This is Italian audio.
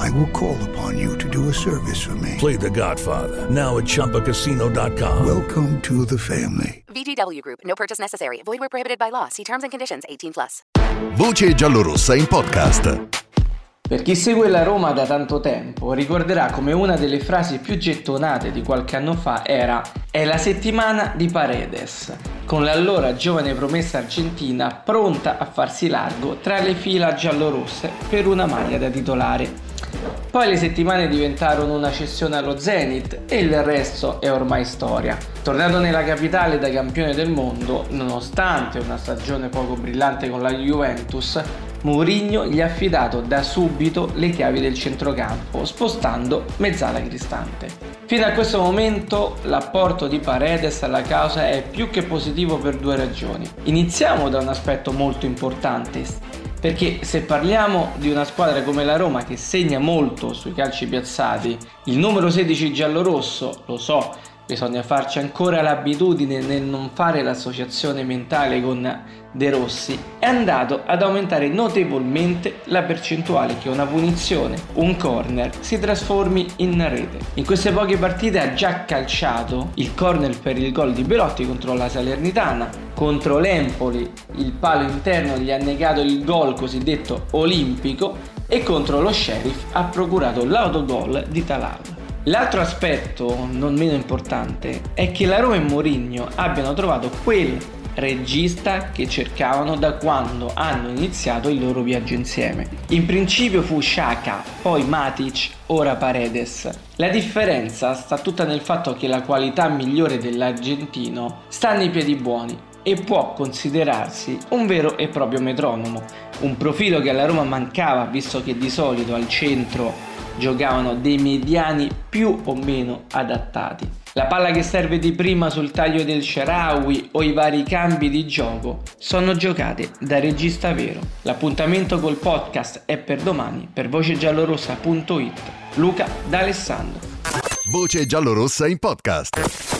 I will call upon you to do a service for me. Play The Godfather now at ChumbaCasino.com. Welcome to the family. VGW Group. No purchase necessary. Void where prohibited by law. See terms and conditions. 18 plus. Voce giallorossa in podcast. Per chi segue la Roma da tanto tempo ricorderà come una delle frasi più gettonate di qualche anno fa era È la settimana di Paredes, con l'allora giovane promessa argentina pronta a farsi largo tra le fila giallorosse per una maglia da titolare. Poi le settimane diventarono una cessione allo Zenit e il resto è ormai storia. Tornato nella capitale da campione del mondo, nonostante una stagione poco brillante con la Juventus, Mourinho gli ha affidato da subito le chiavi del centrocampo, spostando mezzala Cristante. Fino a questo momento l'apporto di Paredes alla causa è più che positivo per due ragioni. Iniziamo da un aspetto molto importante, perché se parliamo di una squadra come la Roma che segna molto sui calci piazzati, il numero 16 giallo-rosso, lo so, bisogna farci ancora l'abitudine nel non fare l'associazione mentale con De Rossi, è andato ad aumentare notevolmente la percentuale che una punizione, un corner, si trasformi in rete. In queste poche partite ha già calciato il corner per il gol di Belotti contro la Salernitana, contro l'Empoli il palo interno gli ha negato il gol cosiddetto olimpico e contro lo Sheriff ha procurato l'autogol di Talal. L'altro aspetto, non meno importante, è che la Roma e Mourinho abbiano trovato quel regista che cercavano da quando hanno iniziato il loro viaggio insieme. In principio fu Shaka, poi Matic, ora Paredes. La differenza sta tutta nel fatto che la qualità migliore dell'argentino sta nei piedi buoni e può considerarsi un vero e proprio metronomo, un profilo che alla Roma mancava visto che di solito al centro giocavano dei mediani più o meno adattati. La palla che serve di prima sul taglio del Sharawi o i vari cambi di gioco sono giocate da regista vero. L'appuntamento col podcast è per domani per vocegiallorossa.it. Luca D'Alessandro. Voce giallorossa in podcast.